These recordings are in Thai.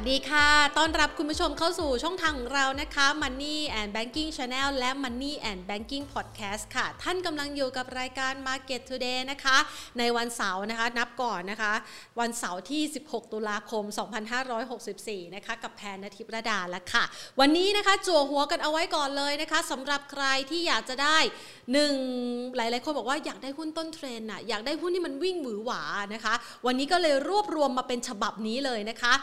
วัสดีค่ะ ต้อนรับคุณผู้ชมเข้าสู่ช่องทางของเรานะคะ Money and Banking Channel และ Money and Banking Podcast ค่ะ ท่านกำลังอยู่กับรายการ Market Today นะคะ ในวันเสาร์นะคะ นับก่อนนะคะ วันเสาร์ที่ 16 ตุลาคม 2564 นะคะ กับแพนนทิพระดาแล้วค่ะ วันนี้นะคะ จั่วหัวกันเอาไว้ก่อนเลยนะคะสำหรับใครที่อยากจะได้หนึ่งหลายๆ คนบอกว่าอยากได้หุ้นต้นเทรนน่ะอยากได้หุ้นที่มันวิ่งหวือหวานะคะ วันนี้ก็เลยรวบรวมมาเป็นฉบับนี้เลยนะคะ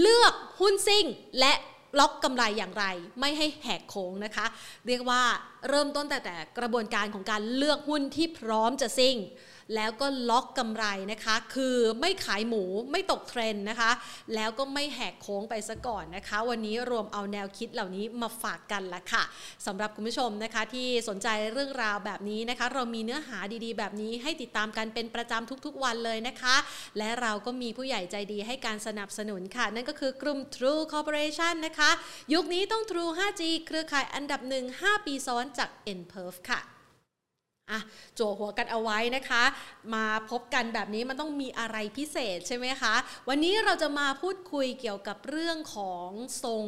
เลือกหุ้นซิ่งและล็อกกำไรอย่างไร ไม่ให้แหกโค้งนะคะ เรียกว่าเริ่มต้นแต่แต่กระบวนการของการเลือกหุ้นที่พร้อมจะซิ่ง แล้วก็ล็อกกำไรนะคะ คือไม่ขายหมูไม่ตกเทรนนะคะ แล้วก็ไม่แหกโค้งไปซะก่อนนะคะ วันนี้รวมเอาแนวคิดเหล่านี้มาฝากกันละค่ะสำหรับคุณผู้ชมนะคะที่สนใจเรื่องราวแบบนี้นะคะ เรามีเนื้อหาดีๆ แบบนี้ให้ติดตามกันเป็นประจำทุกๆวันเลยนะคะ และเราก็มีผู้ใหญ่ใจดีให้การสนับสนุนค่ะ นั่นก็คือกลุ่ม True Corporation นะคะ ยุคนี้ต้อง True 5G เครือข่ายอันดับหนึ่ง5ปีซ้อนจาก n p e r f ค่ะ อะโจหัวกันเอาไว้นะคะ มาพบกันแบบนี้มันต้องมีอะไรพิเศษใช่ไหมคะ วันนี้เราจะมาพูดคุยเกี่ยวกับเรื่องของทรง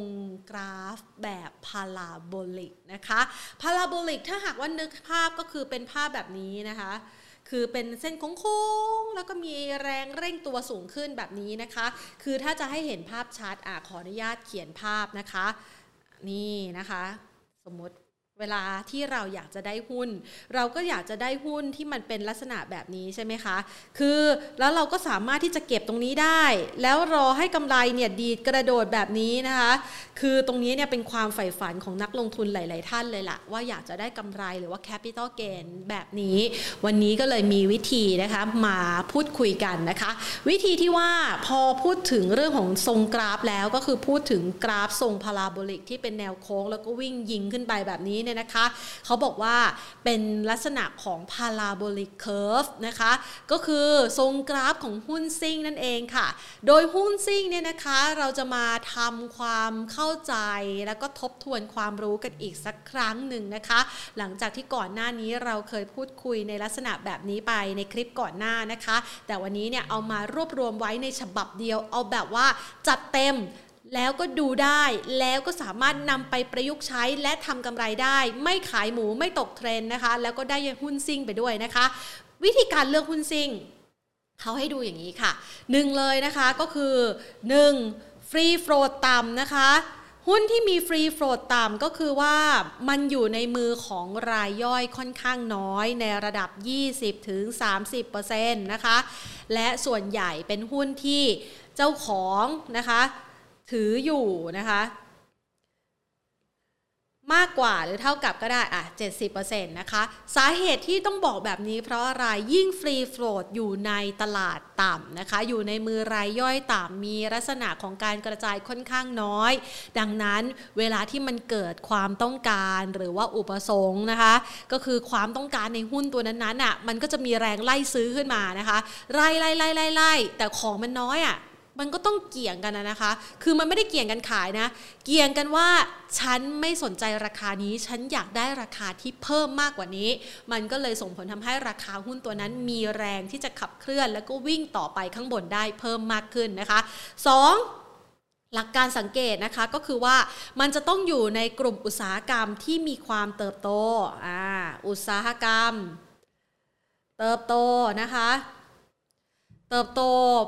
กราฟแบบพาราโบลิกนะคะพาราโบลิกถ้าหากว่านึกภาพก็คือเป็นภาพแบบนี้นะคะคือเป็นเส้นโค้งๆ แล้วก็มีแรงเร่งตัวสูงขึ้นแบบนี้นะคะ คือถ้าจะให้เห็นภาพชัดอะขออนุญาตเขียนภาพนะคะ นี่นะคะ สมมติ เวลาที่เราอยากจะได้หุ้น เราก็อยากจะได้หุ้นที่มันเป็นลักษณะแบบนี้ใช่ไหมคะ คือแล้วเราก็สามารถที่จะเก็บตรงนี้ได้ แล้วรอให้กำไรเนี่ยดีดกระโดดแบบนี้นะคะ คือตรงนี้เนี่ยเป็นความใฝ่ฝันของนักลงทุนหลาย ๆ ท่านเลยล่ะ ว่าอยากจะได้กำไรหรือว่า capital gain แบบนี้ วันนี้ก็เลยมีวิธีนะคะมาพูดคุยกันนะคะ วิธีที่ว่าพอพูดถึงเรื่องของทรงกราฟแล้วก็คือพูดถึงกราฟทรงพาราโบลิกที่เป็นแนวโค้งแล้วก็วิ่งยิงขึ้นไปแบบนี้เนี่ยนะคะเขาบอกว่าเป็นลักษณะของ parabolic curve นะคะก็คือทรงกราฟของหุ้นซิ่งนั่นเองค่ะ โดยหุ้นซิ่งเนี่ยนะคะเราจะมาทำความเข้าใจแล้วก็ทบทวนความรู้กันอีกสักครั้งหนึ่งนะคะ หลังจากที่ก่อนหน้านี้เราเคยพูดคุยในลักษณะแบบนี้ไปในคลิปก่อนหน้านะคะ แต่วันนี้เนี่ยเอามารวบรวมไว้ในฉบับเดียวเอาแบบว่าจัดเต็ม แล้วก็ดูได้แล้วก็สามารถนำไปประยุกต์ใช้และทำกำไรได้ ไม่ขายหมูไม่ตกเทรนนะคะ แล้วก็ได้หุ้นซิ่งไปด้วยนะคะ วิธีการเลือกหุ้นซิ่งเขาให้ดูอย่างนี้ค่ะหนึ่งเลยนะคะก็คือ 1. free float ต่ำนะคะ หุ้นที่มี free float ต่ำก็คือว่ามันอยู่ในมือของรายย่อยค่อนข้างน้อยในระดับ 20-30%นะคะ และส่วนใหญ่เป็นหุ้นที่เจ้าของนะคะ ถืออยู่นะคะ มากกว่าหรือเท่ากับก็ได้อะ70%นะคะ สาเหตุที่ต้องบอกแบบนี้เพราะอะไรยิ่งฟรีโฟลดอยู่ในตลาดต่ำนะคะ อยู่ในมือรายย่อยต่ำมีลักษณะของการกระจายค่อนข้างน้อย ดังนั้นเวลาที่มันเกิดความต้องการหรือว่าอุปสงค์นะคะ ก็คือความต้องการในหุ้นตัวนั้นๆอะมันก็จะมีแรงไล่ซื้อขึ้นมานะคะ ไล่ไล่ไล่ไล่ไล่แต่ของมันน้อยอะ มันก็ต้องเกี่ยงกันนะคะ คือมันไม่ได้เกี่ยงกันขายนะ เกี่ยงกันว่าฉันไม่สนใจราคานี้ ฉันอยากได้ราคาที่เพิ่มมากกว่านี้ มันก็เลยส่งผลทำให้ราคาหุ้นตัวนั้นมีแรงที่จะขับเคลื่อน แล้วก็วิ่งต่อไปข้างบนได้เพิ่มมากขึ้นนะคะ 2. หลักการสังเกตนะคะก็คือว่ามันจะต้องอยู่ในกลุ่มอุตสาหกรรมที่มีความเติบโตอ่าอุตสาหกรรม เติบโตนะคะ เติบโต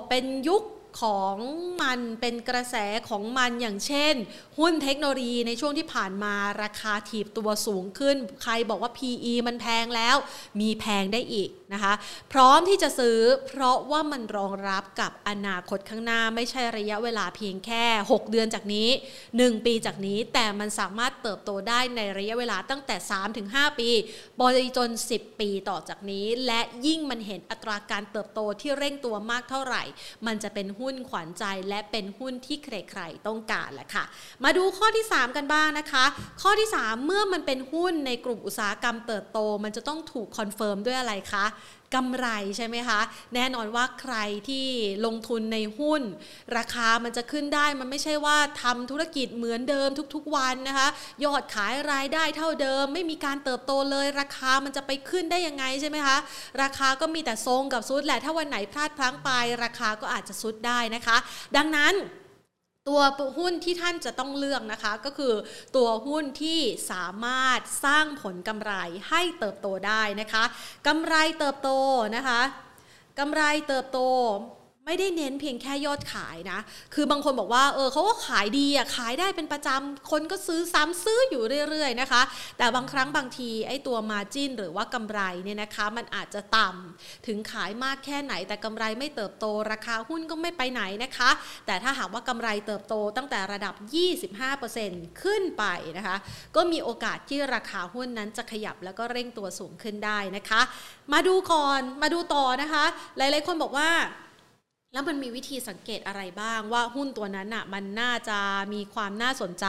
เป็นยุค ของมันเป็นกระแสของมันอย่างเช่น หุ้นเทคโนโลยีในช่วงที่ผ่านมาราคาถีบตัวสูงขึ้น ใครบอกว่า PE มันแพงแล้ว มีแพงได้อีกนะคะ พร้อมที่จะซื้อเพราะว่ามันรองรับกับอนาคตข้างหน้าไม่ใช่ระยะเวลาเพียงแค่ 6 เดือนจากนี้ 1 ปีจากนี้แต่มันสามารถเติบโตได้ในระยะเวลาตั้งแต่ 3-5 ปีบริจน 10 ปีต่อจากนี้ และยิ่งมันเห็นอัตราการเติบโตที่เร่งตัวมากเท่าไหร่ มันจะเป็นหุ้นขวัญใจ และเป็นหุ้นที่ใครๆต้องการแหละค่ะ มาดูข้อที่ 3 กันบ้างนะคะ ข้อที่ 3 เมื่อมันเป็นหุ้นในกลุ่มอุตสาหกรรมเติบโต มันจะต้องถูก confirm ด้วยอะไรคะ กำไรใช่ไหมคะ แน่นอนว่าใครที่ลงทุนในหุ้น ราคามันจะขึ้นได้มันไม่ใช่ว่าทำธุรกิจเหมือนเดิมทุกๆวันนะคะ ยอดขายรายได้เท่าเดิม ไม่มีการเติบโตเลย ราคามันจะไปขึ้นได้ยังไงใช่ไหมคะ ราคาก็มีแต่ทรงกับซุดแหละถ้าวันไหนพลาดพลั้งไป ราคาก็อาจจะซุดได้นะคะ ดังนั้น ตัวหุ้นที่ท่านจะต้องเลือกนะคะ ก็คือตัวหุ้นที่สามารถสร้างผลกำไรให้เติบโตได้นะคะกำไรเติบโตนะคะกำไรเติบโต ไม่ได้เน้นเพียงแค่ยอดขายนะ คือบางคนบอกว่า เออเขาก็ขายดีอะ ขายได้เป็นประจำ คนก็ซื้อซ้ำซื้ออยู่เรื่อยๆนะคะ แต่บางครั้งบางทีไอ้ตัวมาจินหรือว่ากำไรเนี่ยนะคะ มันอาจจะต่ำ ถึงขายมากแค่ไหน แต่กำไรไม่เติบโต ราคาหุ้นก็ไม่ไปไหนนะคะ แต่ถ้าหากว่ากำไรเติบโตตั้งแต่ระดับ 25%ขึ้นไปนะคะ ก็มีโอกาสที่ราคาหุ้นนั้นจะขยับแล้วก็เร่งตัวสูงขึ้นได้นะคะ มาดูก่อน มาดูต่อนะคะ หลายๆคนบอกว่า แล้วมันมีวิธีสังเกตอะไรบ้างว่าหุ้นตัวนั้นอะมันน่าจะมีความน่าสนใจ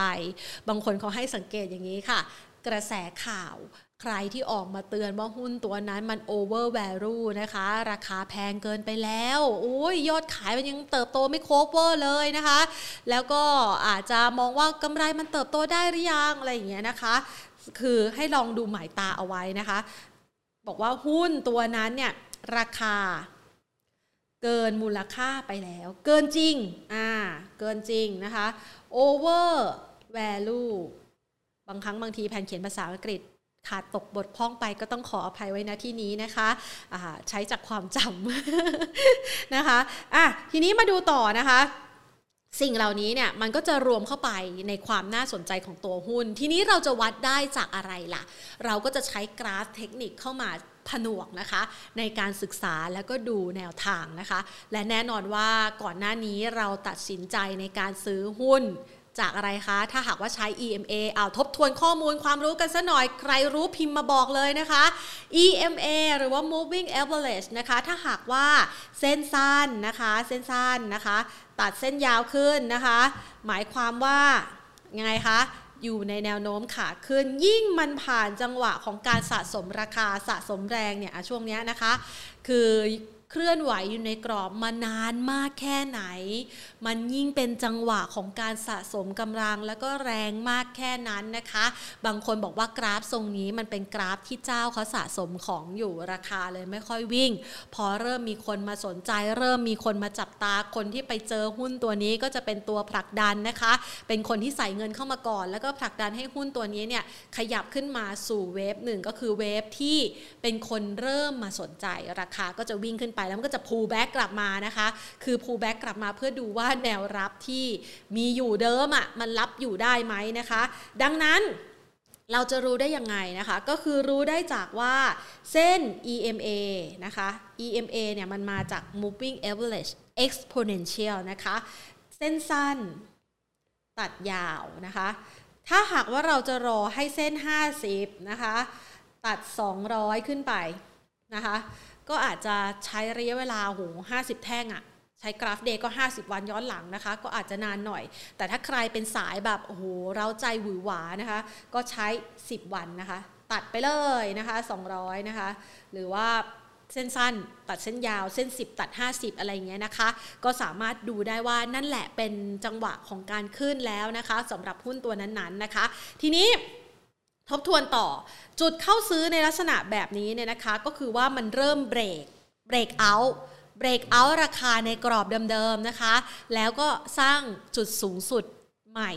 บางคนเขาให้สังเกตอย่างนี้ค่ะ กระแสข่าวใครที่ออกมาเตือนว่าหุ้นตัวนั้นมัน over value นะคะ ราคาแพงเกินไปแล้วโอ้ยยอดขายมันยังเติบโตไม่โคเวอร์เลยนะคะ แล้วก็อาจจะมองว่ากำไรมันเติบโตได้หรือยังอะไรอย่างเงี้ยนะคะ คือให้ลองดูหมายตาเอาไว้นะคะ บอกว่าหุ้นตัวนั้นเนี่ยราคา เกินมูลค่าไปแล้ว เกินจริง อ่า เกินจริงนะคะ over value บางครั้งบางทีแผนเขียนภาษาอังกฤษขาดตกบทพ้องไปก็ต้องขออภัยไว้นะที่นี้นะคะะใช้จากความจำนะคะอะทีนี้มาดูต่อนะคะ สิ่งเหล่านี้เนี่ยมันก็จะรวมเข้าไปในความน่าสนใจของตัวหุ้น ทีนี้เราจะวัดได้จากอะไรล่ะ เราก็จะใช้กราฟเทคนิคเข้ามา ผนวกนะคะ ในการศึกษาแล้วก็ดูแนวทางนะคะ และแน่นอนว่าก่อนหน้านี้เราตัดสินใจในการซื้อหุ้นจากอะไรคะ ถ้าหากว่าใช้ EMA เอาทบทวนข้อมูลความรู้กันซะหน่อย ใครรู้พิมพ์มาบอกเลยนะคะ EMA หรือว่า moving average นะคะ ถ้าหากว่าเส้นสั้นนะคะ เส้นสั้นนะคะ ตัดเส้นยาวขึ้นนะคะ หมายความว่ายังไงคะ อยู่ในแนวโน้มขาขึ้น ยิ่งมันผ่านจังหวะของการสะสมราคาสะสมแรงเนี่ยช่วงนี้นะคะ คือ เคลื่อนไหวอยู่ในกรอบมานานมากแค่ไหน มันยิ่งเป็นจังหวะของการสะสมกำลังแล้วก็แรงมากแค่นั้นนะคะ บางคนบอกว่ากราฟทรงนี้มันเป็นกราฟที่เจ้าเขาสะสมของอยู่ราคาเลยไม่ค่อยวิ่ง พอเริ่มมีคนมาสนใจ เริ่มมีคนมาจับตาคนที่ไปเจอหุ้นตัวนี้ก็จะเป็นตัวผลักดันนะคะ เป็นคนที่ใส่เงินเข้ามาก่อน แล้วก็ผลักดันให้หุ้นตัวนี้เนี่ยขยับขึ้นมาสู่เวฟหนึ่งก็คือเวฟที่เป็นคนเริ่มมาสนใจราคาก็จะวิ่งขึ้นไปแล้วมันก็จะ pull back กลับมานะคะ คือ pull back กลับมาเพื่อดูว่าแนวรับที่มีอยู่เดิมอะ่ะมันรับอยู่ได้ไหมนะคะ ดังนั้นเราจะรู้ได้ยังไงนะคะ ก็คือรู้ได้จากว่าเส้น EMA นะคะ EMA เนี่ยมันมาจาก moving average exponential นะคะ เส้นสั้นตัดยาวนะคะ ถ้าหากว่าเราจะรอให้เส้น 50 นะคะ ตัด 200 ขึ้นไปนะคะ ก็อาจจะใช้ระยะเวลาโหห้าสิบแท่งอะใช้กราฟเดย์ก็ 50 วันย้อนหลังนะคะ ก็อาจจะนานหน่อย แต่ถ้าใครเป็นสายแบบโอ้โหเราใจหวือหวานะคะ ก็ใช้ 10 วันนะคะ ตัดไปเลยนะคะ 200 นะคะ หรือว่าเส้นสั้น ตัดเส้นยาวเส้น 10 ตัด 50 อะไรเงี้ยนะคะ ก็สามารถดูได้ว่านั่นแหละเป็นจังหวะของการขึ้นแล้วนะคะสำหรับหุ้นตัวนั้นๆนะคะ ทีนี้ ทบทวนต่อ จุดเข้าซื้อในลักษณะแบบนี้เนี่ยนะคะ ก็คือว่ามันเริ่มเบรกเบรกเอาท์เบรกเอาท์ราคาในกรอบเดิมๆนะคะ แล้วก็สร้างจุดสูงสุดใหม่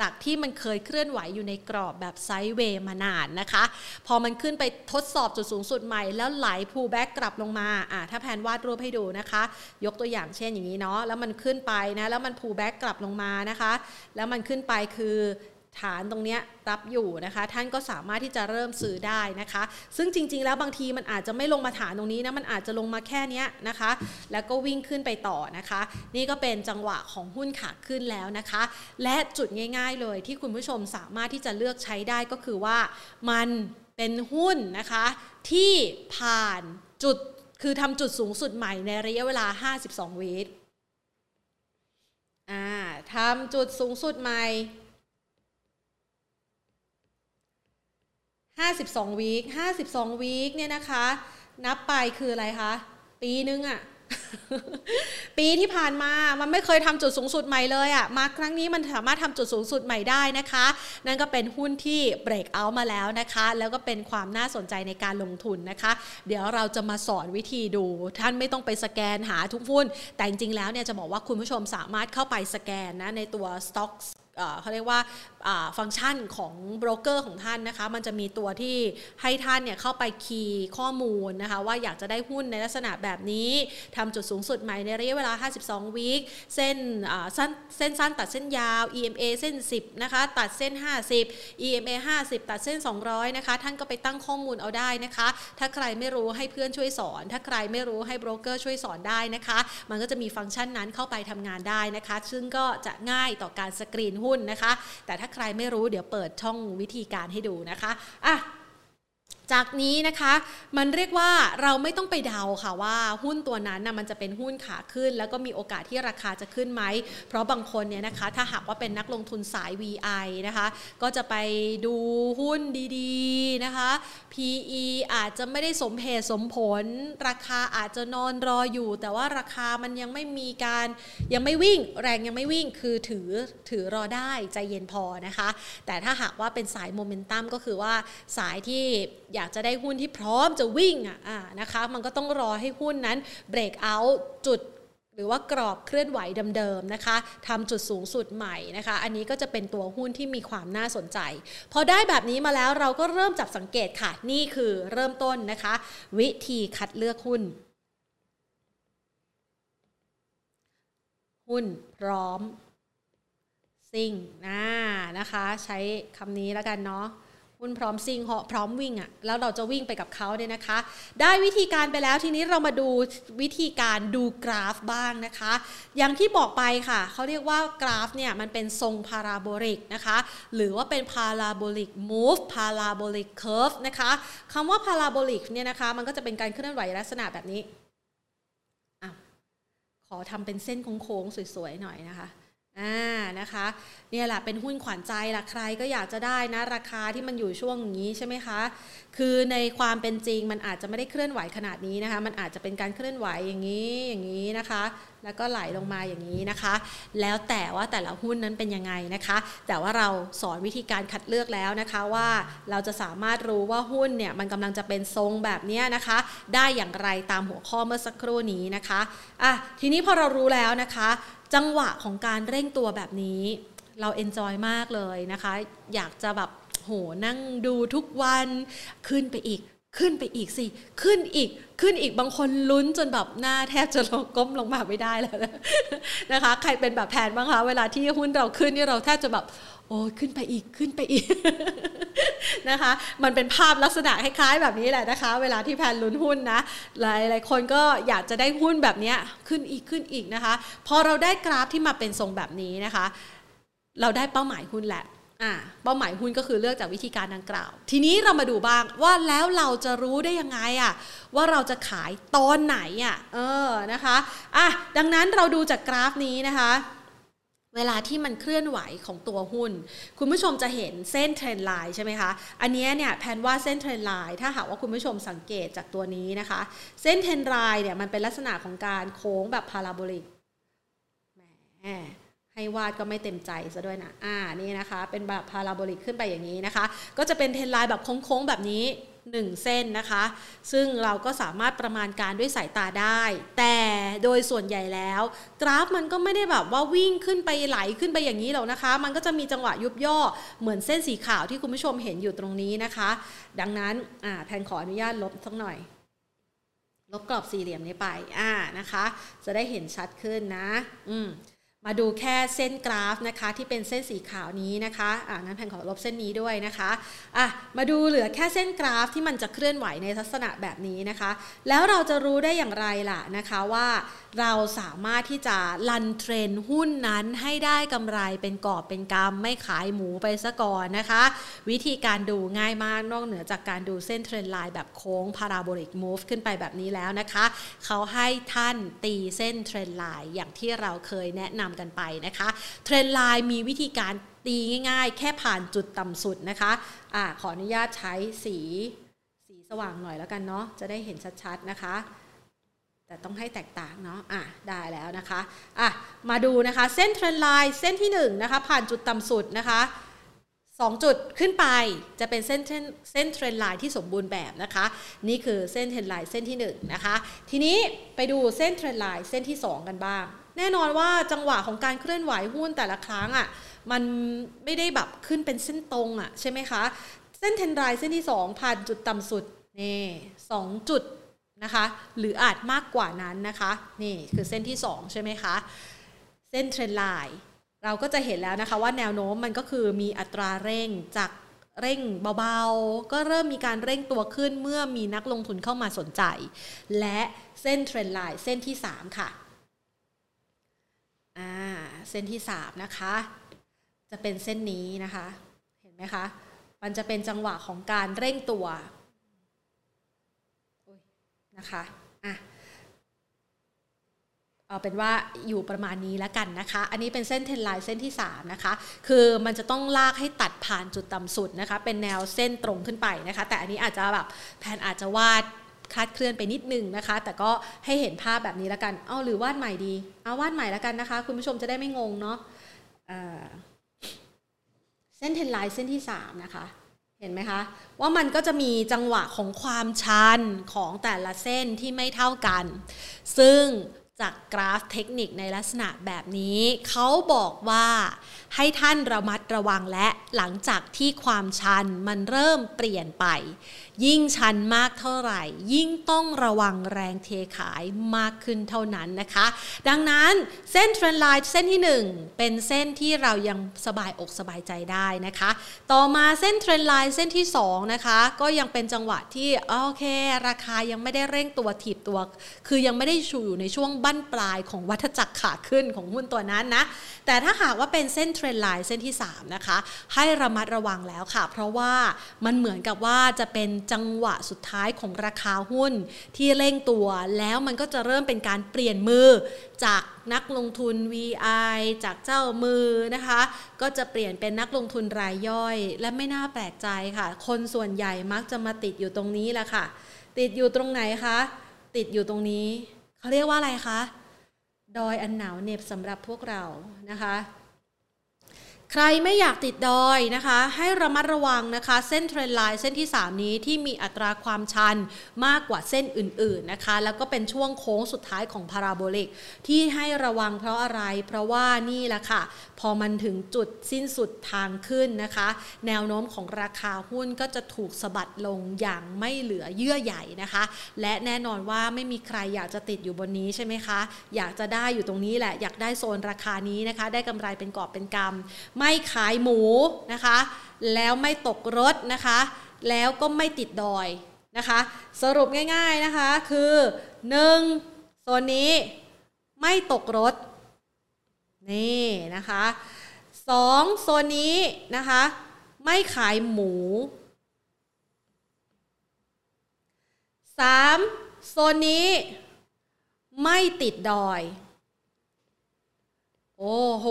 จากที่มันเคยเคลื่อนไหวอยู่ในกรอบแบบไซด์เวย์มานานนะคะ พอมันขึ้นไปทดสอบจุดสูงสุดใหม่ แล้วไหลพูแบ็กกลับลงมาอ่าถ้าแผนวาดรูปให้ดูนะคะ ยกตัวอย่างเช่นอย่างนี้เนาะแล้วมันขึ้นไปนะแล้วมันพูแบ็กกลับลงมานะคะ แล้วมันขึ้นไปคือ ฐานตรงนี้รับอยู่นะคะ ท่านก็สามารถที่จะเริ่มซื้อได้นะคะ ซึ่งจริง ๆ แล้วบางทีมันอาจจะไม่ลงมาฐานตรงนี้นะมันอาจจะลงมาแค่นี้นะคะ แล้วก็วิ่งขึ้นไปต่อนะคะ นี่ก็เป็นจังหวะของหุ้นขาขึ้นแล้วนะคะ และจุดง่าย ๆ เลยที่คุณผู้ชมสามารถที่จะเลือกใช้ได้ก็คือว่ามันเป็นหุ้นนะคะ ที่ผ่านจุดคือทำจุดสูงสุดใหม่ในระยะเวลา 52วิอ่าทำจุดสูงสุดใหม่ 52วีค52วีคเนี่ยนะคะ นับไปคืออะไรคะ ปีนึงอะปีที่ผ่านมา มันไม่เคยทำจุดสูงสุดใหม่เลยอะ่ะ มาครั้งนี้มันสามารถทำจุดสูงสุดใหม่ได้นะคะ นั่นก็เป็นหุ้นที่เบรกเอาท์มาแล้วนะคะ แล้วก็เป็นความน่าสนใจในการลงทุนนะคะ เดี๋ยวเราจะมาสอนวิธีดู ท่านไม่ต้องไปสแกนหาทุกหุ้น แต่จริงๆแล้วเนี่ยจะบอกว่าคุณผู้ชมสามารถเข้าไปสแกนนะในตัว Stocks เขาเรียกว่าฟังก์ชันของโบรกเกอร์ของท่านนะคะ มันจะมีตัวที่ให้ท่านเนี่ยเข้าไปคีย์ข้อมูลนะคะ ว่าอยากจะได้หุ้นในลักษณะแบบนี้ทำจุดสูงสุดใหม่ในระยะเวลา 52 วีคเส้นสั้นเส้นสั้นตัดเส้นยาว EMA เส้น 10 นะคะ ตัดเส้น 50 EMA 50 ตัดเส้น 200 นะคะ ท่านก็ไปตั้งข้อมูลเอาได้นะคะ ถ้าใครไม่รู้ให้เพื่อนช่วยสอน ถ้าใครไม่รู้ให้โบรกเกอร์ช่วยสอนได้นะคะ มันก็จะมีฟังก์ชันนั้นเข้าไปทำงานได้นะคะ ซึ่งก็จะง่ายต่อการสกรีนหุ้นนะคะ แต่ถ้าใครไม่รู้เดี๋ยวเปิดช่องวิธีการให้ดูนะคะอะ จากนี้นะคะมันเรียกว่าเราไม่ต้องไปเดาค่ะว่าหุ้นตัวนั้นนะมันจะเป็นหุ้นขาขึ้น แล้วก็มีโอกาสที่ราคาจะขึ้นไหม เพราะบางคนเนี่ยนะคะ ถ้าหากว่าเป็นนักลงทุนสาย VI นะคะ ก็จะไปดูหุ้นดีๆนะคะ PE อาจจะไม่ได้สมเหตุสมผล ราคาอาจจะนอนรออยู่ แต่ว่าราคามันยังไม่มีการยังไม่วิ่ง แรงยังไม่วิ่งคือถือถือรอได้ใจเย็นพอนะคะ แต่ถ้าหากว่าเป็นสายโมเมนตัมก็คือว่าสายที่อยากจะได้หุ้นที่พร้อมจะวิ่งอะนะคะมันก็ต้องรอให้หุ้นนั้นเบรกเอาจุดหรือว่ากรอบเคลื่อนไหวเดิมๆนะคะทำจุดสูงสุดใหม่นะคะ อันนี้ก็จะเป็นตัวหุ้นที่มีความน่าสนใจ พอได้แบบนี้มาแล้วเราก็เริ่มจับสังเกตค่ะ นี่คือเริ่มต้นนะคะ วิธีคัดเลือกหุ้น หุ้นพร้อม ซิ่งนะนะคะ ใช้คำนี้แล้วกันเนาะ หุ้นพร้อมซิ่งเหาะพร้อมวิ่งอะ่ะแล้วเราจะวิ่งไปกับเขาเนี่ยนะคะ ได้วิธีการไปแล้วทีนี้เรามาดูวิธีการดูกราฟบ้างนะคะ อย่างที่บอกไปค่ะเขาเรียกว่ากราฟเนี่ยมันเป็นทรง parabolic นะคะ หรือว่าเป็น parabolic move parabolic curve นะคะคำว่า parabolic เนี่ยนะคะ มันก็จะเป็นการเคลื่อนไหวลักษณะแบบนี้ขอทำเป็นเส้นโค้งๆสวยๆหน่อยนะคะ อ่านะคะเนี่ยแหละเป็นหุ้นขวัญใจล่ะใครก็อยากจะได้นะ ราคาที่มันอยู่ช่วงอย่างนี้ใช่ไหมคะ คือในความเป็นจริงมันอาจจะไม่ได้เคลื่อนไหวขนาดนี้นะคะ มันอาจจะเป็นการเคลื่อนไหวอย่างนี้อย่างนี้นะคะ แล้วก็ไหลลงมาอย่างนี้นะคะ แล้วแต่ว่าแต่ละหุ้นนั้นเป็นยังไงนะคะ แต่ว่าเราสอนวิธีการคัดเลือกแล้วนะคะว่าเราจะสามารถรู้ว่าหุ้นเนี่ยมันกำลังจะเป็นทรงแบบนี้นะคะ ได้อย่างไรตามหัวข้อเมื่อสักครู่นี้นะคะอะทีนี้พอเรารู้แล้วนะคะ จังหวะของการเร่งตัวแบบนี้ เราเอนจอยมากเลยนะคะ อยากจะแบบโหนั่งดูทุกวันขึ้นไปอีกขึ้นไปอีกสิ ขึ้นอีก ขึ้นอีก บางคนลุ้นจนแบบหน้าแทบจะลงก้มลงมาไม่ได้แล้วนะคะ ใครเป็นแบบแผนบ้างคะ เวลาที่หุ้นเราขึ้นนี่เราแทบจะแบบ โอ้ขึ้นไปอีกขึ้นไปอีกนะคะ มันเป็นภาพลักษณะคล้ายๆแบบนี้แหละนะคะ เวลาที่แพนลุ้นหุ้นนะหลายหลายคนก็อยากจะได้หุ้นแบบนี้ขึ้นอีกขึ้นอีกนะคะ พอเราได้กราฟที่มาเป็นทรงแบบนี้นะคะ เราได้เป้าหมายหุ้นแหละอ่าเป้าหมายหุ้นก็คือเลือกจากวิธีการดังกล่าว ทีนี้เรามาดูบ้างว่าแล้วเราจะรู้ได้ยังไงอะว่าเราจะขายตอนไหนอะเออนะคะอะดังนั้นเราดูจากกราฟนี้นะคะ เวลาที่มันเคลื่อนไหวของตัวหุ้น คุณผู้ชมจะเห็นเส้น trend line ใช่ไหมคะ อันนี้เนี่ยแทนว่าเส้น trend line ถ้าหากว่าคุณผู้ชมสังเกตจากตัวนี้นะคะ เส้น trend line เนี่ยมันเป็นลักษณะของการโค้งแบบ parabolic แหมให้วาดก็ไม่เต็มใจซะด้วยนะอ่านี่นะคะ เป็นแบบ parabolic ขึ้นไปอย่างนี้นะคะ ก็จะเป็น trend line แบบโค้งๆแบบนี้ 1 เส้นนะคะ ซึ่งเราก็สามารถประมาณการด้วยสายตาได้ แต่โดยส่วนใหญ่แล้ว กราฟมันก็ไม่ได้แบบว่าวิ่งขึ้นไปไหลขึ้นไปอย่างนี้หรอกนะคะ มันก็จะมีจังหวะยุบย่อเหมือนเส้นสีขาวที่คุณผู้ชมเห็นอยู่ตรงนี้นะคะ ดังนั้นแทนขออนุญาตลบสักหน่อย ลบกรอบสี่เหลี่ยมนี้ไปอ่านะคะ จะได้เห็นชัดขึ้นนะ อืม มาดูแค่เส้นกราฟนะคะที่เป็นเส้นสีขาวนี้นะคะอ่างั้นแผนขอลบเส้นนี้ด้วยนะคะอะมาดูเหลือแค่เส้นกราฟที่มันจะเคลื่อนไหวในลักษณะแบบนี้นะคะ แล้วเราจะรู้ได้อย่างไรล่ะนะคะว่าเราสามารถที่จะ run trend หุ้นนั้นให้ได้กำไรเป็นกอบเป็นกำไม่ขายหมูไปซะก่อนนะคะวิธีการดูง่ายมากนอกเหนือจากการดูเส้น trend line แบบโค้ง parabolic move ขึ้นไปแบบนี้แล้วนะคะ เขาให้ท่านตีเส้น trend line อย่างที่เราเคยแนะนำกันไปนะคะ trend line มีวิธีการตีง่าย ๆ แค่ผ่านจุดต่ำสุดนะคะอะขออนุญาตใช้สีสีสว่างหน่อยแล้วกันเนาะจะได้เห็นชัดๆนะคะแต่ต้องให้แตกต่างเนาะ อะ ได้แล้วนะคะ อะ มาดูนะคะ เส้น trend line เส้นที่1นะคะ ผ่านจุดต่ำสุดนะคะ 2 จุดขึ้นไปจะเป็นเส้นเส้น trend line ที่สมบูรณ์แบบนะคะ นี่คือเส้น trend line เส้นที่1นะคะทีนี้ไปดูเส้น trend line เส้นที่ 2 กันบ้าง แน่นอนว่าจังหวะของการเคลื่อนไหวหุ้นแต่ละครั้งอะ่ะมันไม่ได้แบบขึ้นเป็นเส้นตรงอะ่ะใช่ไหมคะเส้นเทรนไลน์เส้นที่ 2 ผ่านจุดต่ำสุดนี่สองจุดนะคะหรืออาจมากกว่านั้นนะคะนี่คือเส้นที่ 2 ใช่ไหมคะเส้นเทรนไลน์ เราก็จะเห็นแล้วนะคะว่าแนวโน้มมันก็คือมีอัตราเร่งจากเร่งเบาๆ ก็เริ่มมีการเร่งตัวขึ้นเมื่อมีนักลงทุนเข้ามาสนใจ และเส้นเทรนไลน์เส้นที่ 3 ค่ะอ่าเส้นที่ 3 นะคะ จะเป็นเส้นนี้นะคะ เห็นไหมคะ มันจะเป็นจังหวะของการเร่งตัวนะคะอะ เอาเป็นว่าอยู่ประมาณนี้แล้วกันนะคะ อันนี้เป็นเส้นเทนไลน์เส้นที่3นะคะ คือมันจะต้องลากให้ตัดผ่านจุดต่ำสุดนะคะ เป็นแนวเส้นตรงขึ้นไปนะคะ แต่อันนี้อาจจะแบบแผนอาจจะวาดคลาดเคลื่อนไปนิดนึงนะคะ แต่ก็ให้เห็นภาพแบบนี้แล้วกัน เอาหรือวาดใหม่ดี เอาวาดใหม่แล้วกันนะคะ คุณผู้ชมจะได้ไม่งงเนาะเส้นเทนไลน์เส้นที่3นะคะเห็นไหมคะ ว่ามันก็จะมีจังหวะของความชันของแต่ละเส้นที่ไม่เท่ากัน ซึ่ง จากกราฟเทคนิคในลักษณะแบบนี้ เขาบอกว่า ให้ท่านระมัดระวังและหลังจากที่ความชันมันเริ่มเปลี่ยนไป ยิ่งชันมากเท่าไหร่ ยิ่งต้องระวังแรงเทขายมากขึ้นเท่านั้นนะคะ ดังนั้นเส้น trend line เส้นที่ 1 เป็นเส้นที่เรายังสบายอกสบายใจได้นะคะ ต่อมาเส้น trend line เส้นที่2นะคะก็ยังเป็นจังหวะที่โอเค ราคายังไม่ได้เร่งตัวถีบตัว คือยังไม่ได้ชูอยู่ในช่วงบั้นปลายของวัฏจักรขาขึ้นของหุ้นตัวนั้นนะแต่ถ้าหากว่าเป็นเส้น trend line เส้นที่ 3 นะคะ ให้ระมัดระวังแล้วค่ะ เพราะว่ามันเหมือนกับว่าจะเป็นจังหวะสุดท้ายของราคาหุ้นที่เร่งตัว แล้วมันก็จะเริ่มเป็นการเปลี่ยนมือจากนักลงทุน VI จากเจ้ามือนะคะ ก็จะเปลี่ยนเป็นนักลงทุนรายย่อย และไม่น่าแปลกใจค่ะ คนส่วนใหญ่มักจะมาติดอยู่ตรงนี้แหละค่ะ ติดอยู่ตรงไหนคะ ติดอยู่ตรงนี้ เขาเรียกว่าอะไรคะ ดอยอันหนาวเหน็บสำหรับพวกเรานะคะ ใครไม่อยากติดดอยนะคะ ให้ระมัดระวังนะคะ เส้นเทรนไลน์เส้นที่ 3 นี้ที่มีอัตราความชันมากกว่าเส้นอื่น ๆนะคะ แล้วก็เป็นช่วงโค้งสุดท้ายของพาราโบลิก ที่ให้ระวังเพราะอะไร เพราะว่านี่แหละค่ะ พอมันถึงจุดสิ้นสุดทางขึ้นนะคะ แนวโน้มของราคาหุ้นก็จะถูกสะบัดลงอย่างไม่เหลือเยื่อใหญ่นะคะ และแน่นอนว่าไม่มีใครอยากจะติดอยู่บนนี้ใช่ไหมคะ อยากจะได้อยู่ตรงนี้แหละ อยากได้โซนราคานี้นะคะ ได้กำไรเป็นกอบเป็นกำไม่ขายหมูนะคะ แล้วไม่ตกรถนะคะ แล้วก็ไม่ติดดอยนะคะ สรุปง่ายๆนะคะคือ 1. โซนนี้ไม่ตกรถ นี่นะคะ 2. โซนนี้นะคะ ไม่ขายหมู 3. โซนนี้ไม่ติดดอย โอ้โห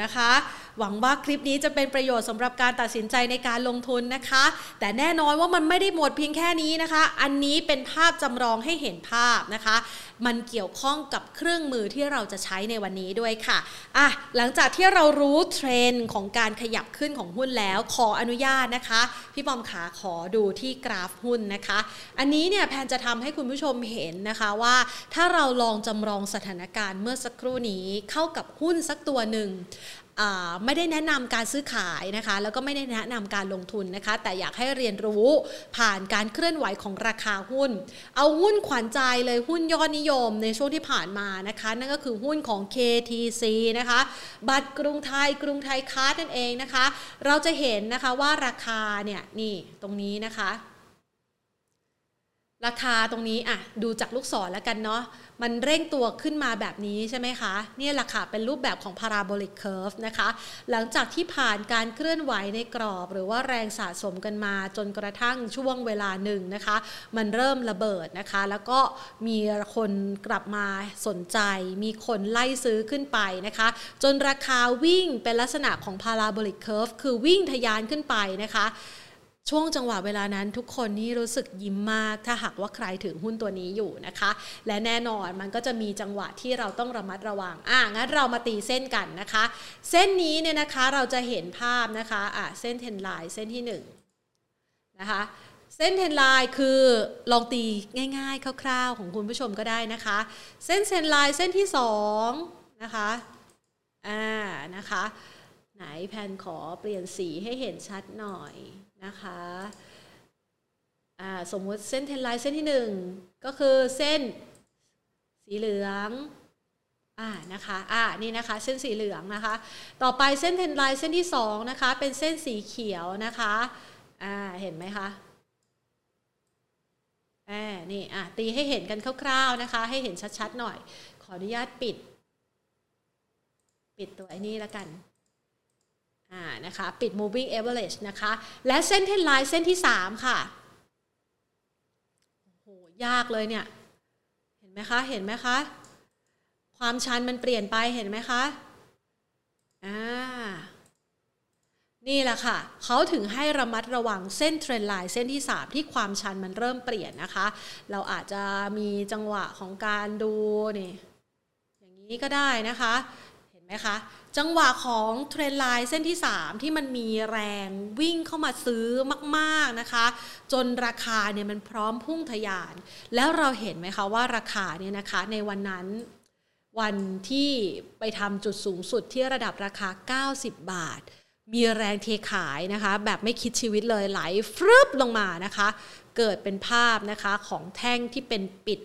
นะคะ หวังว่าคลิปนี้จะเป็นประโยชน์สำหรับการตัดสินใจในการลงทุนนะคะ แต่แน่นอนว่ามันไม่ได้หมดเพียงแค่นี้นะคะ อันนี้เป็นภาพจำลองให้เห็นภาพนะคะ มันเกี่ยวข้องกับเครื่องมือที่เราจะใช้ในวันนี้ด้วยค่ะอะ หลังจากที่เรารู้เทรนด์ของการขยับขึ้นของหุ้นแล้ว ขออนุญาตนะคะ พี่ปอมขาขอดูที่กราฟหุ้นนะคะ อันนี้เนี่ยแพนจะทำให้คุณผู้ชมเห็นนะคะว่า ถ้าเราลองจำลองสถานการณ์เมื่อสักครู่นี้เข้ากับหุ้นสักตัวหนึ่ง ไม่ได้แนะนำการซื้อขายนะคะ แล้วก็ไม่ได้แนะนำการลงทุนนะคะ แต่อยากให้เรียนรู้ผ่านการเคลื่อนไหวของราคาหุ้น เอาหุ้นขวัญใจเลยหุ้นยอดนิยมในช่วงที่ผ่านมานะคะ นั่นก็คือหุ้นของ KTC นะคะ บัตรกรุงไทยกรุงไทยค้านั่นเองนะคะ เราจะเห็นนะคะว่าราคาเนี่ยนี่ตรงนี้นะคะ ราคาตรงนี้อะดูจากลูกศรแล้วกันเนาะมันเร่งตัวขึ้นมาแบบนี้ใช่ไหมคะนี่แหละค่ะเป็นรูปแบบของ parabolic curve นะคะ หลังจากที่ผ่านการเคลื่อนไหวในกรอบ หรือว่าแรงสะสมกันมาจนกระทั่งช่วงเวลาหนึ่งนะคะ มันเริ่มระเบิดนะคะ แล้วก็มีคนกลับมาสนใจ มีคนไล่ซื้อขึ้นไปนะคะ จนราคาวิ่งเป็นลักษณะของ parabolic curve คือวิ่งทะยานขึ้นไปนะคะ ช่วงจังหวะเวลานั้นทุกคนนี่รู้สึกยิ้มมาก ถ้าหากว่าใครถือหุ้นตัวนี้อยู่นะคะ และแน่นอนมันก็จะมีจังหวะที่เราต้องระมัดระวังอะงั้นเรามาตีเส้นกันนะคะ เส้นนี้เนี่ยนะคะเราจะเห็นภาพนะคะอะเส้นเทนไลน์เส้นที่1นะคะเส้นเทนไลน์คือลองตีง่าย ๆ คร่าวๆ ของคุณผู้ชมก็ได้นะคะ เส้นเทนไลน์เส้นที่2นะคะอ่านะคะไหนแพนขอเปลี่ยนสีให้เห็นชัดหน่อย นะคะสมมุติเส้นเทนไลน์เส้นที่ 1 ก็คือเส้นสีเหลืองอ่านะคะอ่านี่นะคะเส้นสีเหลืองนะคะ ต่อไปเส้นเทนไลน์เส้นที่ 2 นะคะ เป็นเส้นสีเขียวนะคะอ่าเห็นไหมคะอ่านี่อะตีให้เห็นกันคร่าวๆนะคะ ให้เห็นชัดๆหน่อย ขออนุญาตปิด ปิดตัวไอ้นี่แล้วกัน นะคะปิด moving average นะคะ และเส้นเทนไลน์เส้นที่ 3 ค่ะโหยากเลยเนี่ย เห็นไหมคะ เห็นไหมคะ ความชันมันเปลี่ยนไปเห็นไหมคะอ่านี่แหละค่ะ เขาถึงให้ระมัดระวังเส้นเทรนไลน์เส้นที่ 3 ที่ความชันมันเริ่มเปลี่ยนนะคะ เราอาจจะมีจังหวะของการดูนี่อย่างนี้ก็ได้นะคะ ไหมคะ จังหวะของเทรนไลน์เส้นที่ 3 ที่มันมีแรงวิ่งเข้ามาซื้อมาก ๆนะคะ จนราคาเนี่ยมันพร้อมพุ่งทะยาน แล้วเราเห็นไหมคะว่าราคาเนี่ยนะคะในวันนั้นวันที่ไปทำจุดสูงสุดที่ระดับราคา 90 บาท มีแรงเทขายนะคะ แบบไม่คิดชีวิตเลยไหลฟรึบลงมานะคะ เกิดเป็นภาพนะคะของแท่งที่เป็นปิด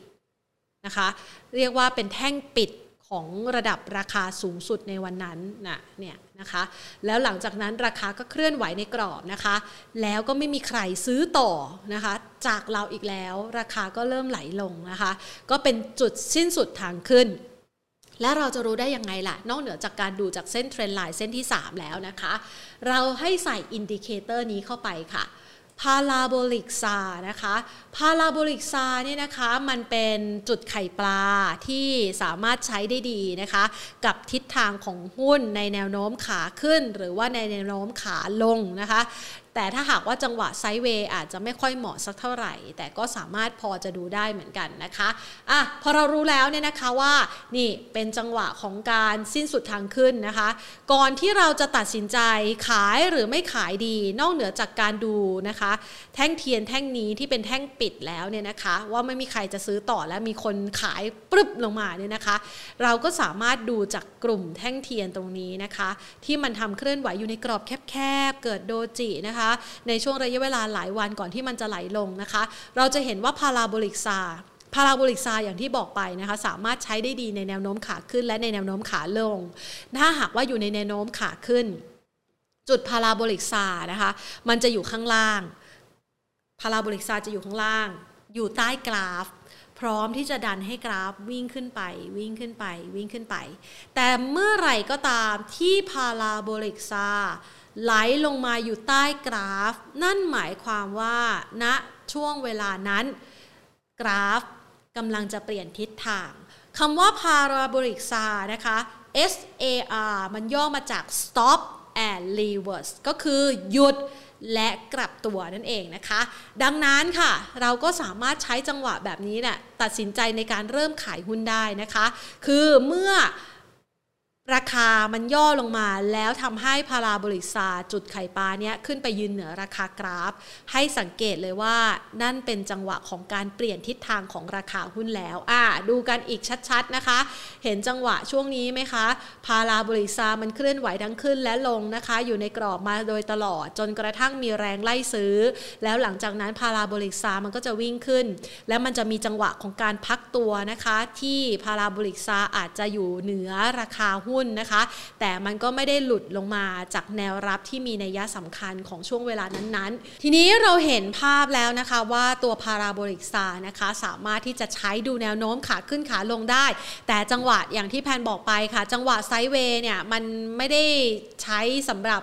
นะคะ เรียกว่าเป็นแท่งปิด ของระดับราคาสูงสุดในวันนั้นนะเนี่ยนะคะแล้วหลังจากนั้นราคาก็เคลื่อนไหวในกรอบนะคะ แล้วก็ไม่มีใครซื้อต่อนะคะ จากเราอีกแล้ว ราคาก็เริ่มไหลลงนะคะ ก็เป็นจุดสิ้นสุดทางขึ้นและเราจะรู้ได้ยังไงล่ะ นอกเหนือจากการดูจากเส้น trend line เส้นที่ 3 แล้วนะคะ เราให้ใส่ indicator นี้เข้าไปค่ะ Parabolic SAR นะคะ Parabolic SAR เนี่ยนะคะมันเป็นจุดไข่ปลาที่สามารถใช้ได้ดีนะคะ กับทิศทางของหุ้นในแนวโน้มขาขึ้น หรือว่าในแนวโน้มขาลงนะคะ แต่ถ้าหากว่าจังหวะ sideway อาจจะไม่ค่อยเหมาะสักเท่าไหร่ แต่ก็สามารถพอจะดูได้เหมือนกันนะคะอะพอเรารู้แล้วเนี่ยนะคะว่านี่เป็นจังหวะของการสิ้นสุดทางขึ้นนะคะ ก่อนที่เราจะตัดสินใจขายหรือไม่ขายดี นอกเหนือจากการดูนะคะ แท่งเทียนแท่งนี้ที่เป็นแท่งปิดแล้วเนี่ยนะคะ ว่าไม่มีใครจะซื้อต่อและมีคนขายปรึบลงมาเนี่ยนะคะ เราก็สามารถดูจากกลุ่มแท่งเทียนตรงนี้นะคะ ที่มันทำเคลื่อนไหวอยู่ในกรอบแคบๆเกิดโดจินะคะในช่วงระยะเวลาหลายวันก่อนที่มันจะไหลลงนะคะ เราจะเห็นว่า Parabolic SAR Parabolic SAR อย่างที่บอกไปนะคะสามารถใช้ได้ดีในแนวโน้มขาขึ้นและในแนวโน้มขาลง ถ้าหากว่าอยู่ในแนวโน้มขาขึ้น จุด Parabolic SAR นะคะมันจะอยู่ข้างล่าง Parabolic SAR จะอยู่ข้างล่าง อยู่ใต้กราฟ พร้อมที่จะดันให้กราฟวิ่งขึ้นไป วิ่งขึ้นไป วิ่งขึ้นไป แต่เมื่อไหร่ก็ตามที่ Parabolic SAR ไหลลงมาอยู่ใต้กราฟ นั่นหมายความว่าณนะช่วงเวลานั้น กราฟกำลังจะเปลี่ยนทิศทางคำว่า parabolic SAR นะคะ SAR มันย่อมาจาก stop and reverse ก็คือหยุดและกลับตัวนั่นเองนะคะ ดังนั้นค่ะ เราก็สามารถใช้จังหวะแบบนี้เนี่ยตัดสินใจในการเริ่มขายหุ้นได้นะคะ คือเมื่อ ราคามันย่อลงมาแล้วทำให้ Parabolic SAR จุดไข่ปลาเนี้ยขึ้นไปยืนเหนือราคากราฟ ให้สังเกตเลยว่านั่นเป็นจังหวะของการเปลี่ยนทิศทางของราคาหุ้นแล้วอ่าดูกันอีกชัดๆนะคะ เห็นจังหวะช่วงนี้ไหมคะ Parabolic SAR มันเคลื่อนไหวทั้งขึ้นและลงนะคะ อยู่ในกรอบมาโดยตลอด จนกระทั่งมีแรงไล่ซื้อ แล้วหลังจากนั้น Parabolic SAR มันก็จะวิ่งขึ้น แล้วมันจะมีจังหวะของการพักตัวนะคะ ที่ Parabolic SAR อาจจะอยู่เหนือราคาหุ้นนนะคะ แต่มันก็ไม่ได้หลุดลงมาจากแนวรับที่มีนัยะสำคัญของช่วงเวลานั้นๆ ทีนี้เราเห็นภาพแล้วนะคะว่าตัวพาราโบลิกซานะคะสามารถที่จะใช้ดูแนวโน้มขาขึ้นขาลงได้ แต่จังหวะอย่างที่แพนบอกไปค่ะ จังหวะไซด์เวย์เนี่ยมันไม่ได้ใช้สำหรับ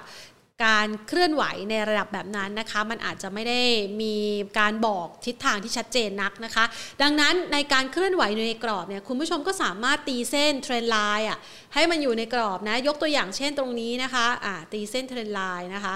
การเคลื่อนไหวในระดับแบบนั้นนะคะ มันอาจจะไม่ได้มีการบอกทิศทางที่ชัดเจนนักนะคะ ดังนั้นในการเคลื่อนไหวในกรอบเนี่ยคุณผู้ชมก็สามารถตีเส้น trend line อะให้มันอยู่ในกรอบนะยกตัวอย่างเช่นตรงนี้นะคะอ่าตีเส้น trend line นะคะ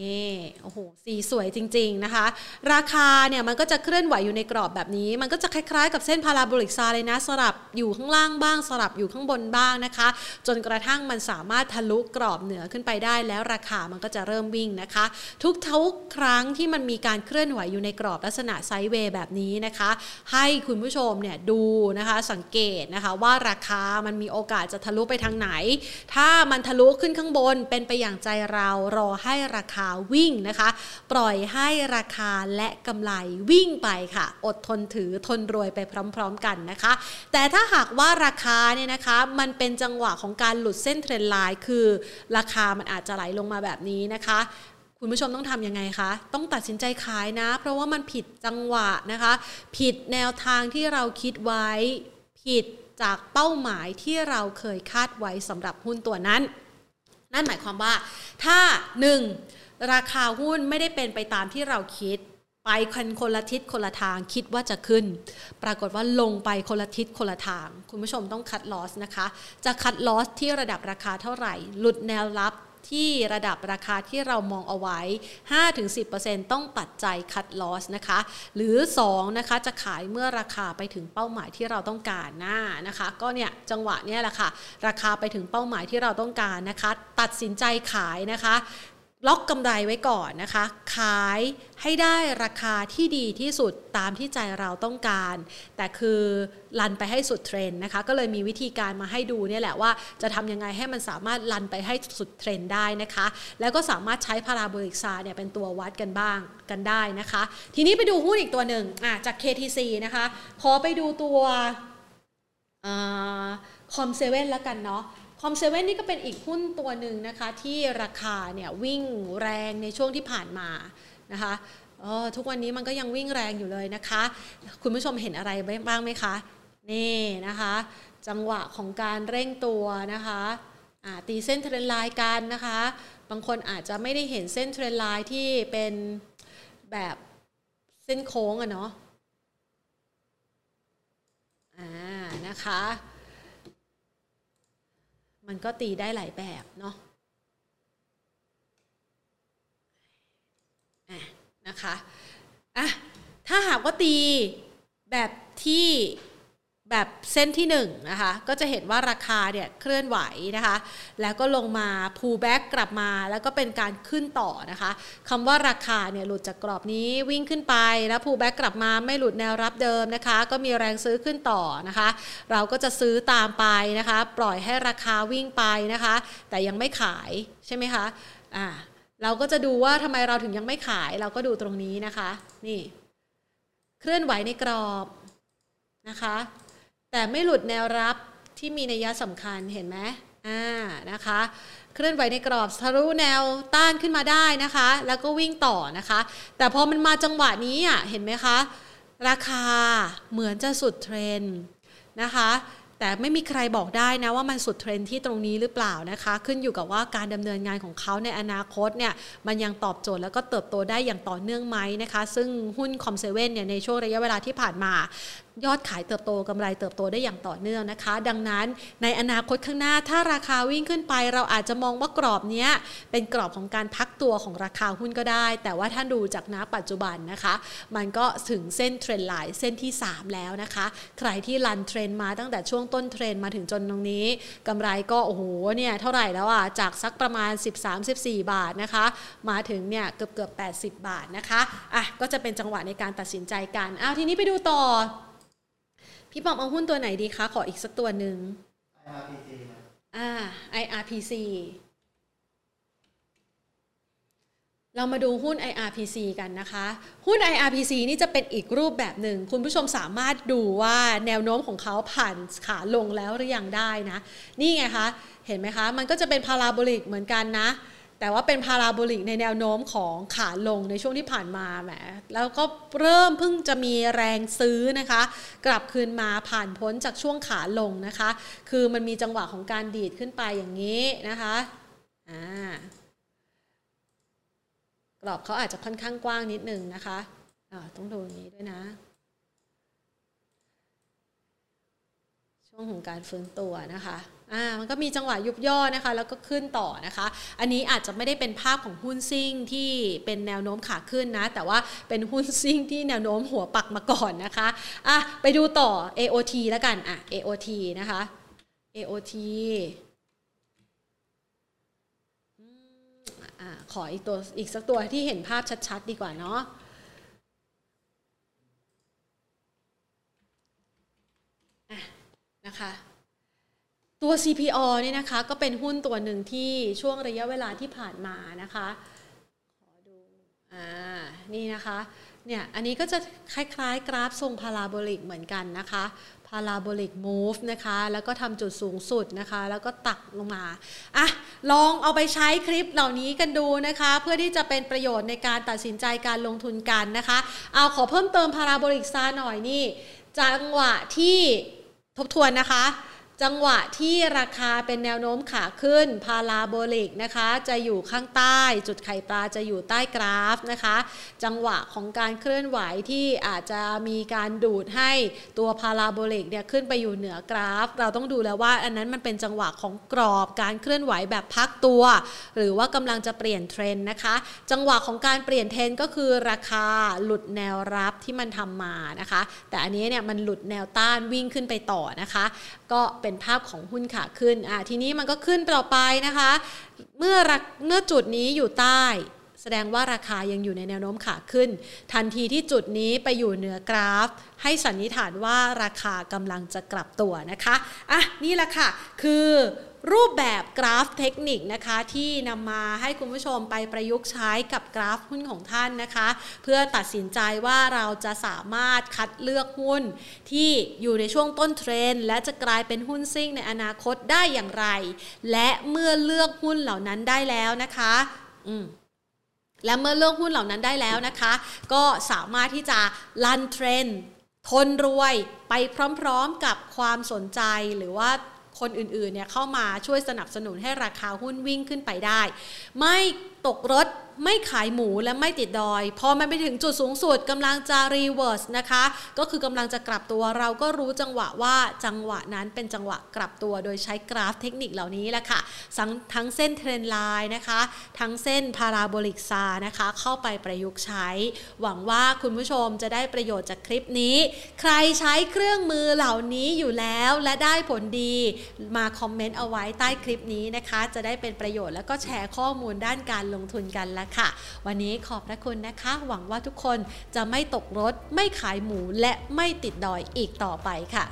นี่โอ้โหสีสวยจริง ๆนะคะ ราคาเนี่ยมันก็จะเคลื่อนไหวอยู่ในกรอบแบบนี้ มันก็จะคล้ายๆ กับเส้น Parabolic SAR เลยนะ สลับอยู่ข้างล่างบ้าง สลับอยู่ข้างบนบ้างนะคะ จนกระทั่งมันสามารถทะลุกรอบเหนือขึ้นไปได้แล้วราคามันก็จะเริ่มวิ่งนะคะ ทุกทุกครั้งที่มันมีการเคลื่อนไหวอยู่ในกรอบลักษณะไซด์เวย์แบบนี้นะคะ ให้คุณผู้ชมเนี่ยดูนะคะสังเกตนะคะว่าราคามันมีโอกาสจะทะลุไปทางไหน ถ้ามันทะลุขึ้นข้างบนเป็นไปอย่างใจเรารอให้ราคาวิ่งนะคะ ปล่อยให้ราคาและกำไรวิ่งไปค่ะ อดทนถือทนรวยไปพร้อม ๆ กันนะคะ แต่ถ้าหากว่าราคาเนี่ยนะคะมันเป็นจังหวะของการหลุดเส้นเทรนไลน์คือราคามันอาจจะไหลลงมาแบบนี้นะคะคุณผู้ชมต้องทำยังไงคะ ต้องตัดสินใจขายนะ เพราะว่ามันผิดจังหวะนะคะ ผิดแนวทางที่เราคิดไว้ ผิดจากเป้าหมายที่เราเคยคาดไว้สำหรับหุ้นตัวนั้น นั่นหมายความว่าถ้า 1. ราคาหุ้นไม่ได้เป็นไปตามที่เราคิด ไปคนคนละทิศคนละทางคิดว่าจะขึ้น ปรากฏว่าลงไปคนละทิศคนละทาง คุณผู้ชมต้องคัดลอสนะคะ จะคัดลอสที่ระดับราคาเท่าไหร่ หลุดแนวรับที่ระดับราคาที่เรามองเอาไว้ 5-10%ต้องตัดใจคัดลอสนะคะ หรือ 2 นะคะ จะขายเมื่อราคาไปถึงเป้าหมายที่เราต้องการนะนะคะ ก็เนี่ยจังหวะเนี้ยแหละค่ะ ราคาไปถึงเป้าหมายที่เราต้องการนะคะ ตัดสินใจขายนะคะ ล็อกกำไรไว้ก่อนนะคะ ขายให้ได้ราคาที่ดีที่สุดตามที่ใจเราต้องการ แต่คือ run ไปให้สุดเทรนด์นะคะ ก็เลยมีวิธีการมาให้ดูเนี่ยแหละว่าจะทำยังไงให้มันสามารถ run ไปให้สุดเทรนด์ได้นะคะ แล้วก็สามารถใช้ Parabolic SAR เนี่ยเป็นตัววัดกันบ้างกันได้นะคะ ทีนี้ไปดูหุ้นอีกตัวหนึ่งอะจาก KTC นะคะ ขอไปดูตัว COM7 แล้วกันเนาะ COM7 นี่ก็เป็นอีกหุ้นตัวหนึ่งนะคะ ที่ราคาเนี่ยวิ่งแรงในช่วงที่ผ่านมานะคะทุกวันนี้มันก็ยังวิ่งแรงอยู่เลยนะคะ คุณผู้ชมเห็นอะไรบ้างไหมคะ นี่นะคะ จังหวะของการเร่งตัวนะคะตีเส้นเทรนไลน์กันนะคะ บางคนอาจจะไม่ได้เห็นเส้นเทรนไลน์ที่เป็นแบบเส้นโค้งอะเนาะอ่านะคะ มันก็ตีได้หลายแบบเนาะะนะคะอะถ้าหากว่าตีแบบที่ แบบเส้นที่1นนะคะก็จะเห็นว่าราคาเนี่ยเคลื่อนไหวนะคะแล้วก็ลงมาพูแบ็กกลับมาแล้วก็เป็นการขึ้นต่อนะคะคำว่าราคาเนี่ยหลุดจากกรอบนี้วิ่งขึ้นไปแล้วพูแบ็กกลับมาไม่หลุดแนวรับเดิมนะคะก็มีแรงซื้อขึ้นต่อนะคะ เราก็จะซื้อตามไปนะคะ ปล่อยให้ราคาวิ่งไปนะคะ แต่ยังไม่ขายใช่ไหมคะอ่าเราก็จะดูว่าทำไมเราถึงยังไม่ขายเราก็ดูตรงนี้นะคะนี่เคลื่อนไหวในกรอบนะคะ แต่ไม่หลุดแนวรับที่มีนัยสำคัญเห็นไหมอ่านะคะ เคลื่อนไหวในกรอบทะลุแนวต้านขึ้นมาได้นะคะ แล้วก็วิ่งต่อนะคะ แต่พอมันมาจังหวะนี้อะเห็นไหมคะ ราคาเหมือนจะสุดเทรนนะคะแต่ไม่มีใครบอกได้นะว่ามันสุดเทรนที่ตรงนี้หรือเปล่านะคะ ขึ้นอยู่กับว่าการดำเนินงานของเขาในอนาคตเนี่ยมันยังตอบโจทย์แล้วก็เติบโตได้อย่างต่อเนื่องไหมนะคะ ซึ่งหุ้นคอมเซเว่นเนี่ยในช่วงระยะเวลาที่ผ่านมา ยอดขายเติบโตกำไรเติบโตได้อย่างต่อเนื่องนะคะ ดังนั้นในอนาคตข้างหน้าถ้าราคาวิ่งขึ้นไป เราอาจจะมองว่ากรอบนี้เป็นกรอบของการพักตัวของราคาหุ้นก็ได้ แต่ว่าถ้าดูจากณปัจจุบันนะคะ มันก็ถึงเส้นเทรนไลน์เส้นที่ 3 แล้วนะคะ ใครที่รันเทรนมาตั้งแต่ช่วงต้นเทรนมาถึงจนตรงนี้กำไรก็โอ้โหเนี่ยเท่าไหร่แล้วอะจากสักประมาณ 13-14 บาทนะคะ มาถึงเนี่ยเกือบเกือบ80 บาทนะคะอะก็จะเป็นจังหวะในการตัดสินใจกันอ้าวทีนี้ไปดูต่อ พี่ปอมเอาหุ้นตัวไหนดีคะ ขออีกสักตัวหนึ่ง IRPC อ่า IRPC เรามาดูหุ้น IRPC กันนะคะ หุ้น IRPC นี่จะเป็นอีกรูปแบบหนึ่ง คุณผู้ชมสามารถดูว่าแนวโน้มของเขาผ่านขาลงแล้วหรือยังได้นะ นี่ไงคะ เห็นไหมคะ มันก็จะเป็นพาราโบลิกเหมือนกันนะ แต่ว่าเป็นพาราโบลิกในแนวโน้มของขาลงในช่วงที่ผ่านมาแหมแล้วก็เริ่มเพิ่งจะมีแรงซื้อนะคะ กลับคืนมาผ่านพ้นจากช่วงขาลงนะคะ คือมันมีจังหวะของการดีดขึ้นไปอย่างนี้นะคะอ่ากรอบเขาอาจจะค่อนข้างกว้างนิดนึงนะคะะต้องดูอย่างนี้ด้วยนะชช่วงของการฟื้นตัวนะคะ อ่ามันก็มีจังหวะยุบย่อนะคะ แล้วก็ขึ้นต่อนะคะ อันนี้อาจจะไม่ได้เป็นภาพของหุ้นซิ่งที่เป็นแนวโน้มขาขึ้นนะ แต่ว่าเป็นหุ้นซิ่งที่แนวโน้มหัวปักมาก่อนนะคะอะไปดูต่อ AOT แล้วกันอะ AOT นะคะ AOT อะขออีกตัวอีกสักตัวที่เห็นภาพชัดๆ ดีกว่าเนาะอะนะคะ ตัว CPO เนี่ยนะคะก็เป็นหุ้นตัวหนึ่งที่ช่วงระยะเวลาที่ผ่านมานะคะขอดูอ่านี่นะคะเนี่ยอันนี้ก็จะคล้ายๆ กราฟทรงพาราโบลิกเหมือนกันนะคะพาราโบลิกมูฟนะคะแล้วก็ทำจุดสูงสุดนะคะ แล้วก็ตักลงมาอะลองเอาไปใช้คลิปเหล่านี้กันดูนะคะ เพื่อที่จะเป็นประโยชน์ในการตัดสินใจการลงทุนกันนะคะ เอาขอเพิ่มเติมพาราโบลิกซาหน่อยนี่จังหวะที่ทบทวนนะคะ จังหวะที่ราคาเป็นแนวโน้มขาขึ้นพาราโบลิกนะคะ จะอยู่ข้างใต้ จุดไข่ปลาจะอยู่ใต้กราฟนะคะ จังหวะของการเคลื่อนไหวที่อาจจะมีการดูดให้ตัว Parabolic เนี่ยขึ้นไปอยู่เหนือกราฟ เราต้องดูแล้วว่าอันนั้นมันเป็นจังหวะของกรอบการเคลื่อนไหวแบบพักตัว หรือว่ากำลังจะเปลี่ยนเทรนด์นะคะ จังหวะของการเปลี่ยนเทรนด์ก็คือราคาหลุดแนวรับที่มันทำมานะคะ แต่อันนี้เนี่ยมันหลุดแนวต้านวิ่งขึ้นไปต่อนะคะ ก็เป็นภาพของหุ้นขาขึ้นอะทีนี้มันก็ขึ้นต่อไปนะคะ เมื่อเมื่อจุดนี้อยู่ใต้แสดงว่าราคายังอยู่ในแนวโน้มขาขึ้น ทันทีที่จุดนี้ไปอยู่เหนือกราฟ ให้สันนิษฐานว่าราคากำลังจะกลับตัวนะคะอะนี่แหละค่ะ คือ รูปแบบกราฟเทคนิคนะคะที่นำมาให้คุณผู้ชมไปประยุกต์ใช้กับกราฟหุ้นของท่านนะคะ เพื่อตัดสินใจว่าเราจะสามารถคัดเลือกหุ้น ที่อยู่ในช่วงต้นเทรนและจะกลายเป็นหุ้นซิ่งในอนาคตได้อย่างไร และเมื่อเลือกหุ้นเหล่านั้นได้แล้วนะคะ อืมและเมื่อเลือกหุ้นเหล่านั้นได้แล้วนะคะ ก็สามารถที่จะ run เทรนด์ทนรวยไปพร้อมๆกับความสนใจหรือว่า คนอื่นๆเนี่ยเข้ามาช่วยสนับสนุนให้ราคาหุ้นวิ่งขึ้นไปได้ ไม่ ตกรถไม่ขายหมูและไม่ติดดอย พอมันไปถึงจุดสูงสุดกำลังจะ reverse นะคะ ก็คือกำลังจะกลับตัวเราก็รู้จังหวะว่าจังหวะนั้นเป็นจังหวะกลับตัวโดยใช้กราฟเทคนิคเหล่านี้แหละค่ะทั้งทั้งเส้น trend line นะคะ ทั้งเส้น Parabolic SAR นะคะ เข้าไปประยุกต์ใช้ หวังว่าคุณผู้ชมจะได้ประโยชน์จากคลิปนี้ ใครใช้เครื่องมือเหล่านี้อยู่แล้วและได้ผลดีมาคอมเมนต์เอาไว้ใต้คลิปนี้นะคะ จะได้เป็นประโยชน์แล้วก็แชร์ข้อมูลด้านการลงทุนกันละค่ะ วันนี้ขอบพระคุณนะคะ หวังว่าทุกคนจะไม่ตกรถ ไม่ขายหมูและไม่ติดดอยอีกต่อไปค่ะ